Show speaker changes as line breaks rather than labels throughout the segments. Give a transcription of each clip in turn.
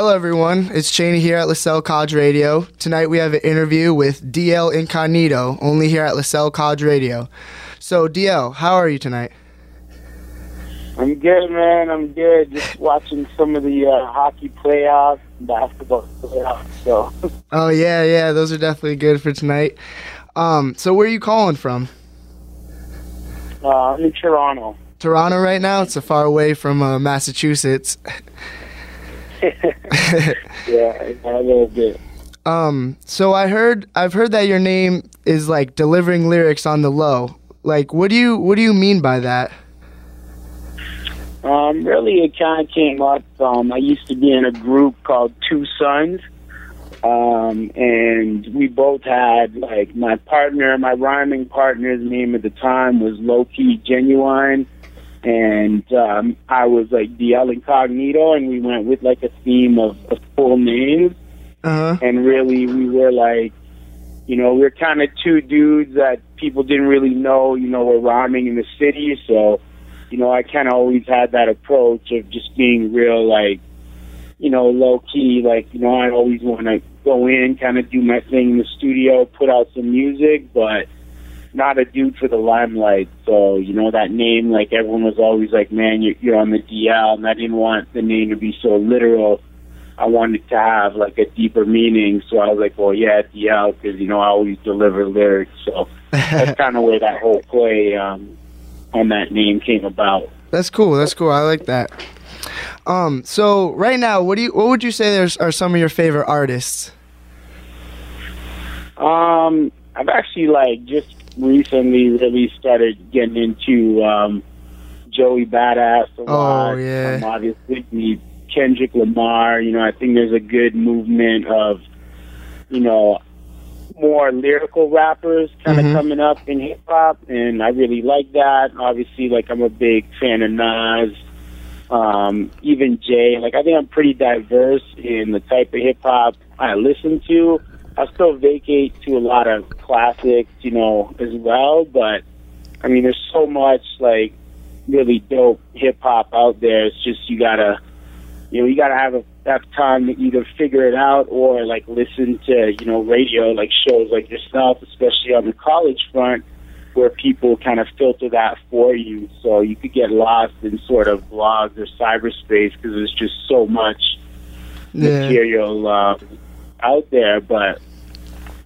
Hello, everyone. It's Cheney here at LaSalle College Radio. Tonight we have an interview with DL Incognito, only here at LaSalle College Radio. So, DL, how are you tonight?
I'm good, man. I'm good. Just watching some of the uh, hockey playoffs, basketball playoffs. So.
Oh yeah, yeah. Those are definitely good for tonight. Um, so where are you calling from?
Uh, I'm in Toronto.
Toronto right now. It's so far away from uh, Massachusetts.
yeah, a little bit.
Um, so I heard I've heard that your name is like delivering lyrics on the low. Like, what do you what do you mean by that?
Um, really, it kind of came up. Um, I used to be in a group called Two Sons, um, and we both had like my partner, my rhyming partner's name at the time was Low Key Genuine, and um, I was like DL Incognito, and we went with like a theme of, of full names,
Uh huh.
and really we were like, you know, we are kind of two dudes that people didn't really know, you know, were rhyming in the city, so you know, I kind of always had that approach of just being real, like, you know, low key. Like, you know, I always want to go in, kind of do my thing in the studio, put out some music, but not a dude for the limelight. So, you know, that name, like, everyone was always like, man, you're, you're on the DL, and I didn't want the name to be so literal. I wanted to have like a deeper meaning, so I was like, well, yeah, DL, because you know I always deliver lyrics. So that's kind of where that whole play um, on that name came about.
That's cool. That's cool. I like that. Um, so right now, what do you what would you say there's are some of your favorite artists?
Um, I've actually like just recently really started getting into um, Joey Badass a lot.
Oh, yeah.
Um, obviously Kendrick Lamar. You know, I think there's a good movement of you know more lyrical rappers kind of
Mhm.
coming up in hip hop, and I really like that. Obviously, like I'm a big fan of Nas. Um, even Jay, like I think I'm pretty diverse in the type of hip hop I listen to. I still vacate to a lot of classics, you know, as well. But I mean, there's so much like really dope hip hop out there. It's just you gotta, you know, you gotta have a have time to either figure it out or like listen to you know radio like shows like yourself, especially on the college front, where people kind of filter that for you. So you could get lost in sort of blogs or cyberspace because there's just so much
Yeah.
material um, out there. But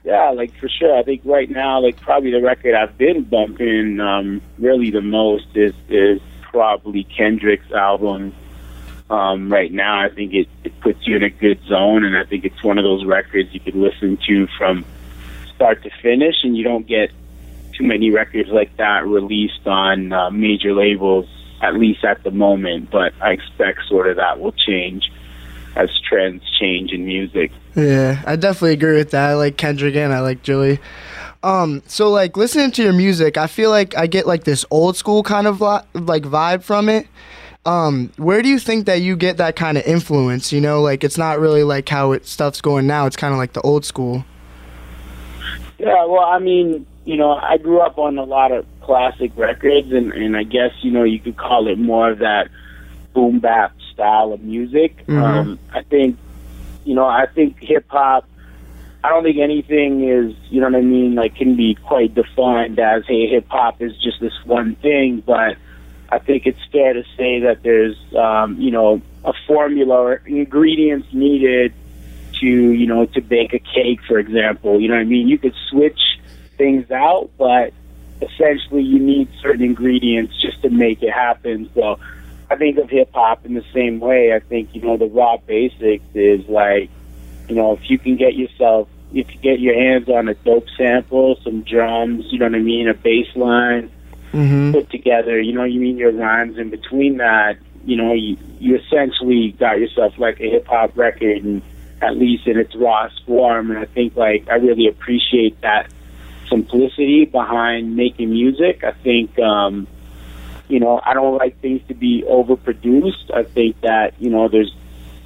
yeah, like for sure, I think right now, like probably the record I've been bumping um, really the most is is probably Kendrick's album. Um, right now, I think it, it puts you in a good zone, and I think it's one of those records you could listen to from start to finish, and you don't get too many records like that released on uh, major labels, at least at the moment. But I expect sort of that will change as trends change in music.
Yeah, I definitely agree with that. I like Kendrick and I like Joey. Um, so like listening to your music, I feel like I get like this old school kind of li- like vibe from it. Um, where do you think that you get that kind of influence? You know, like it's not really like how it stuff's going now. It's kind of like the old school.
Yeah, well, I mean, you know, I grew up on a lot of classic records, and and I guess you know you could call it more of that boom bap style of music.
Mhm.
Um, I think, you know, I think hip hop. I don't think anything is, you know what I mean, like can be quite defined as, hey, hip hop is just this one thing. But I think it's fair to say that there's, um, you know, a formula or ingredients needed to, you know, to bake a cake, for example. You know what I mean? You could switch things out, but essentially you need certain ingredients just to make it happen. So I think of hip hop in the same way. I think, you know, the raw basics is like, you know, if you can get yourself, if you get your hands on a dope sample, some drums, you know what I mean, a bass line,
Mm-hmm.
put together, you know, you mean your rhymes in between that, you know, you, you essentially got yourself like a hip hop record and at least in its rawest form. And I think like I really appreciate that simplicity behind making music. I think, um, you know, I don't like things to be overproduced. I think that, you know, there's,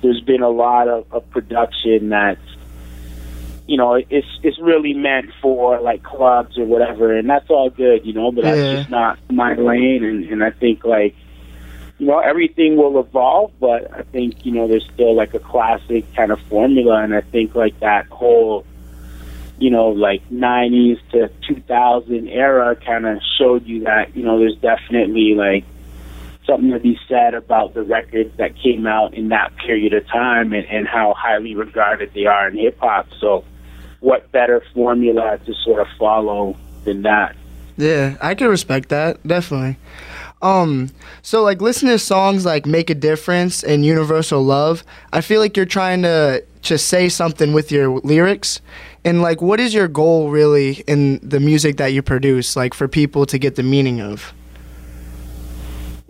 there's been a lot of, of production that's, you know, it's it's really meant for like clubs or whatever, and that's all good, you know. But
Yeah.
that's just not my lane, and and I think like you know, everything will evolve, but I think, you know, there's still like a classic kind of formula. And I think like that whole, you know, like 90s to 2000 era kind of showed you that, you know, there's definitely like something to be said about the records that came out in that period of time and, and how highly regarded they are in hip hop. So, what better formula to sort of follow than that?
Yeah, I can respect that definitely. Um, so like listening to songs like "Make a Difference" and "Universal Love," I feel like you're trying to just say something with your lyrics. And like, what is your goal really in the music that you produce, like for people to get the meaning of?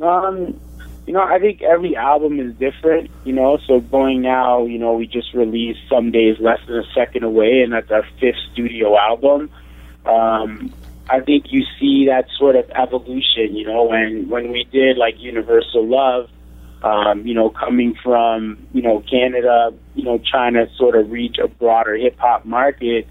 Um, you know, I think every album is different. You know, so going now, you know, we just released "Some Days Less Than a Second Away," and that's our fifth studio album. Um, I think you see that sort of evolution. You know, when when we did like Universal Love, um, you know, coming from you know Canada, you know, to sort of reach a broader hip hop market.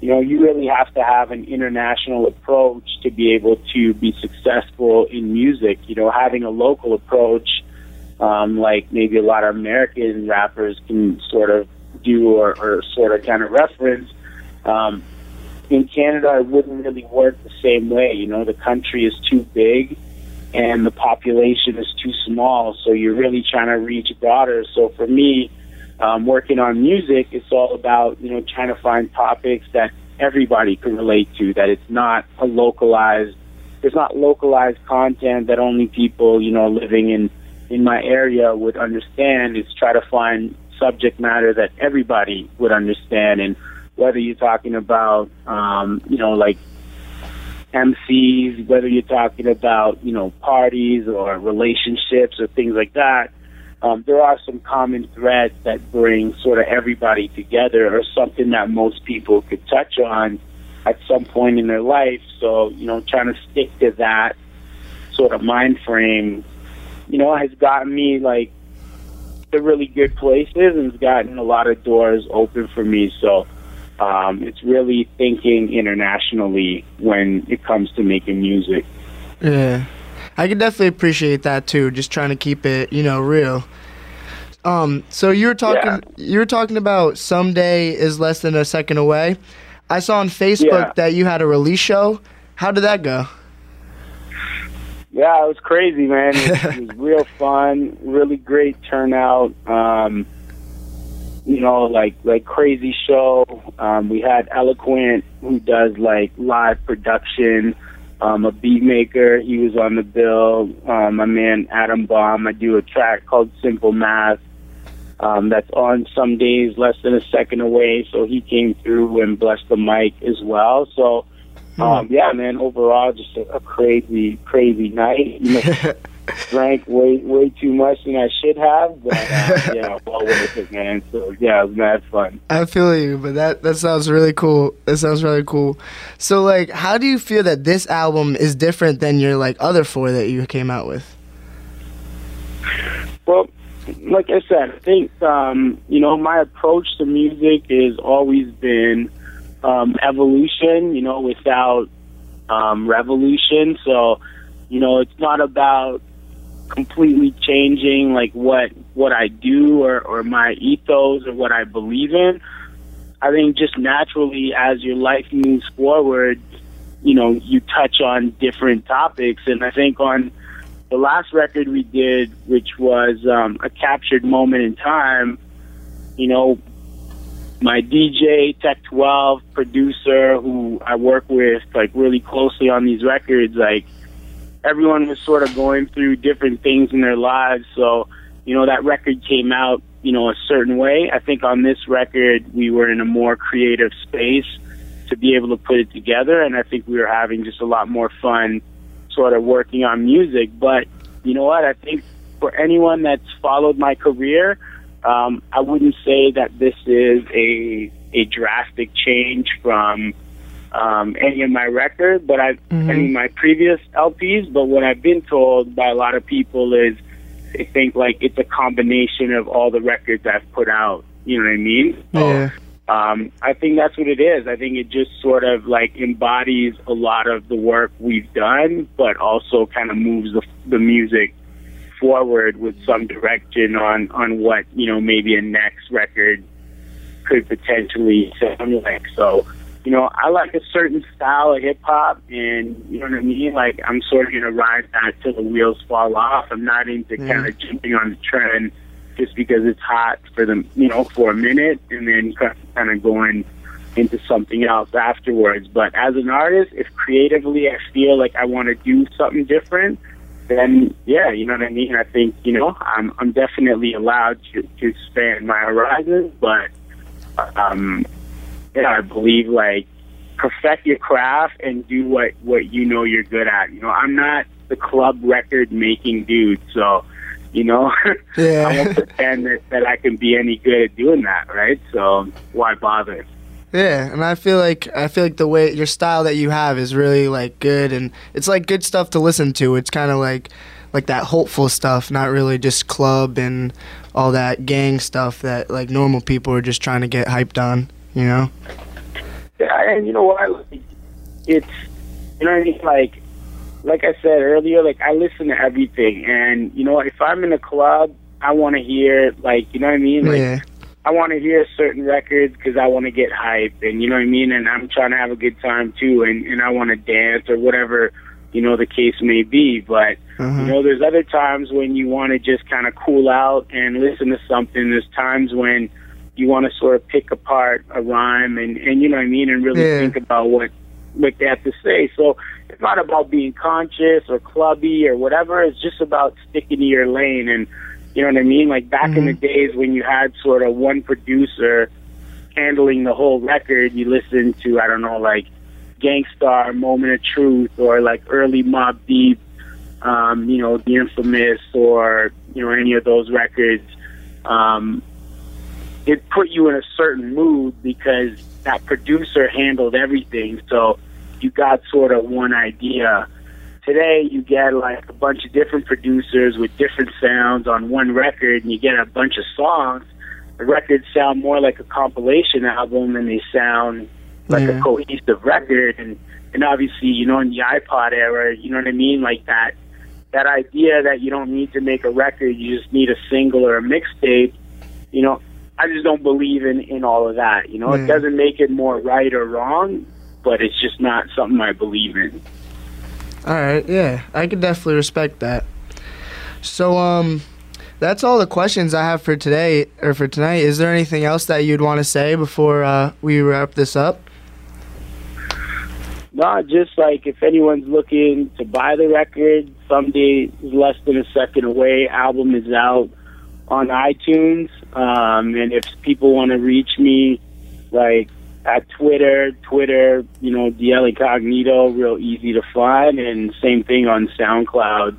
You know, you really have to have an international approach to be able to be successful in music. You know, having a local approach, um, like maybe a lot of American rappers can sort of do or, or sort of kind of reference. Um, in Canada, it wouldn't really work the same way. You know, the country is too big and the population is too small, so you're really trying to reach broader. So for me, um, working on music, it's all about you know trying to find topics that everybody can relate to. That it's not a localized, there's not localized content that only people you know living in in my area would understand. It's try to find subject matter that everybody would understand and whether you're talking about, um, you know, like MCs, whether you're talking about, you know, parties or relationships or things like that, um, there are some common threads that bring sort of everybody together or something that most people could touch on at some point in their life. So, you know, trying to stick to that sort of mind frame, you know, has gotten me like to really good places and has gotten a lot of doors open for me. So, um, it's really thinking internationally when it comes to making music.
Yeah, I can definitely appreciate that too. Just trying to keep it, you know, real. Um, so you were talking, yeah. you were talking about someday is less than a second away. I saw on Facebook yeah. that you had a release show. How did that go?
Yeah, it was crazy, man. It was, it was real fun, really great turnout. Um, you know, like like crazy show. Um, we had Eloquent who does like live production. Um, a beat maker, he was on the bill. Um, my man Adam Bomb, I do a track called Simple Math. Um, that's on some days less than a second away. So he came through and blessed the mic as well. So, um, hmm. yeah, man, overall, just a, a crazy, crazy night. You know, drank way way too much than I should have, but uh, yeah, well worth it, man. So yeah, it was mad fun.
I feel you, but that that sounds really cool. That sounds really cool. So like, how do you feel that this album is different than your like other four that you came out with?
Well, like I said, I think um, you know my approach to music has always been um, evolution. You know, without um, revolution. So you know, it's not about completely changing like what what I do or or my ethos or what I believe in. I think just naturally as your life moves forward, you know, you touch on different topics and I think on the last record we did, which was um, a captured moment in time, you know, my DJ Tech 12 producer who I work with like really closely on these records, like everyone was sort of going through different things in their lives. So, you know, that record came out, you know, a certain way. I think on this record, we were in a more creative space to be able to put it together. And I think we were having just a lot more fun sort of working on music. But you know what? I think for anyone that's followed my career, um, I wouldn't say that this is a a drastic change from um, any of my records, but I mm-hmm. any of my previous LPs. But what I've been told by a lot of people is they think like it's a combination of all the records I've put out. You know what I mean?
Yeah.
um, I think that's what it is. I think it just sort of like embodies a lot of the work we've done, but also kind of moves the, the music forward with some direction on on what you know maybe a next record could potentially sound like. So, you know, I like a certain style of hip hop, and you know what I mean. Like I'm sort of gonna ride that till the wheels fall off. I'm not into
Yeah.
kind of jumping on the trend just because it's hot for the you know for a minute, and then kind of going into something else afterwards. But as an artist, if creatively I feel like I want to do something different, then yeah, you know what I mean. I think you know I'm I'm definitely allowed to to expand my horizons, but um, yeah, I believe like perfect your craft and do what what you know you're good at. You know, I'm not the club record making dude, so you know. I
Yeah.
won't pretend that, that I can be any good at doing that, right? So why bother?
Yeah, and I feel like I feel like the way your style that you have is really like good, and it's like good stuff to listen to. It's kind of like like that hopeful stuff, not really just club and all that gang stuff that like normal people are just trying to get hyped on. You know?
Yeah, and you know what? It's you know what I mean. Like, like I said earlier, like I listen to everything, and you know, if I'm in a club, I want to hear like you know what I mean. Like,
yeah.
I want to hear certain records because I want to get hype, and you know what I mean. And I'm trying to have a good time too, and and I want to dance or whatever you know the case may be. But
Uh-huh.
you know, there's other times when you want to just kind of cool out and listen to something. There's times when you want to sort of pick apart a rhyme and and you know what I mean, and really
Yeah.
think about what what they have to say. So it's not about being conscious or clubby or whatever. It's just about sticking to your lane and you know what I mean. Like back in the days when you had sort of one producer handling the whole record, you listened to I don't know like Gang Starr, Moment of Truth, or like early Mobb Deep, um, you know, The Infamous, or you know any of those records. Um, it put you in a certain mood because that producer handled everything. So you got sort of one idea. Today you get like a bunch of different producers with different sounds on one record, and you get a bunch of songs. The records sound more like a compilation album than they sound like
Yeah.
a cohesive record. And and obviously, you know, in the iPod era, you know what I mean, like that that idea that you don't need to make a record, you just need a single or a mixtape. You know, I just don't believe in in all of that. You know,
Yeah.
it doesn't make it more right or wrong, but it's just not something I believe in.
All right, yeah, I could definitely respect that. So, um, that's all the questions I have for today or for tonight. Is there anything else that you'd want to say before uh, we wrap this up?
No, just like if anyone's looking to buy the record, someday is less than a second away. Album is out on iTunes, um, and if people want to reach me, like at Twitter, Twitter, you know, DL Incognito, real easy to find, and same thing on SoundCloud,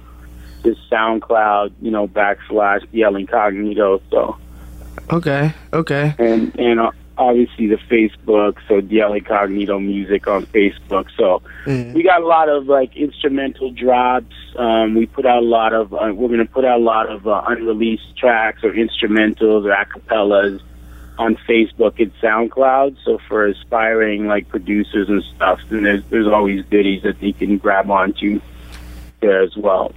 just SoundCloud, you know, backslash DL Incognito. So
Okay, okay.
and and uh, obviously the Facebook, so DL Incognito Music on Facebook. So
Yeah.
we got a lot of like instrumental drops. Um, we put out a lot of. Uh, we're going to put out a lot of uh, unreleased tracks or instrumentals or acapellas on Facebook and SoundCloud. So for aspiring like producers and stuff, then there's there's always goodies that they can grab onto there as well.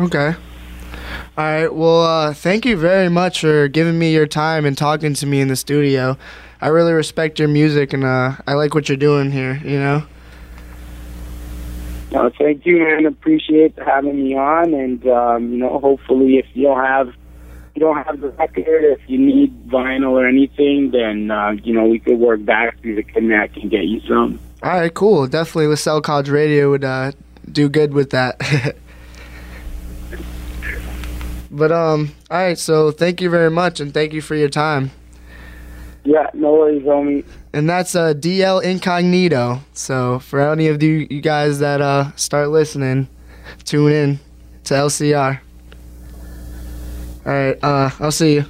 Okay. All right. Well, uh, thank you very much for giving me your time and talking to me in the studio. I really respect your music and uh, I like what you're doing here. You know.
No, thank you, man. Appreciate having me on, and um, you know, hopefully, if you don't have you don't have the record, if you need vinyl or anything, then uh, you know we could work back through the connect and get you some.
All right. Cool. Definitely, LaSalle College Radio would uh, do good with that. but um. All right. So thank you very much and thank you for your time.
Yeah, no worries, homie.
And that's uh, DL Incognito. So for any of you, you guys that uh, start listening, tune in to LCR. All right, uh, I'll see you.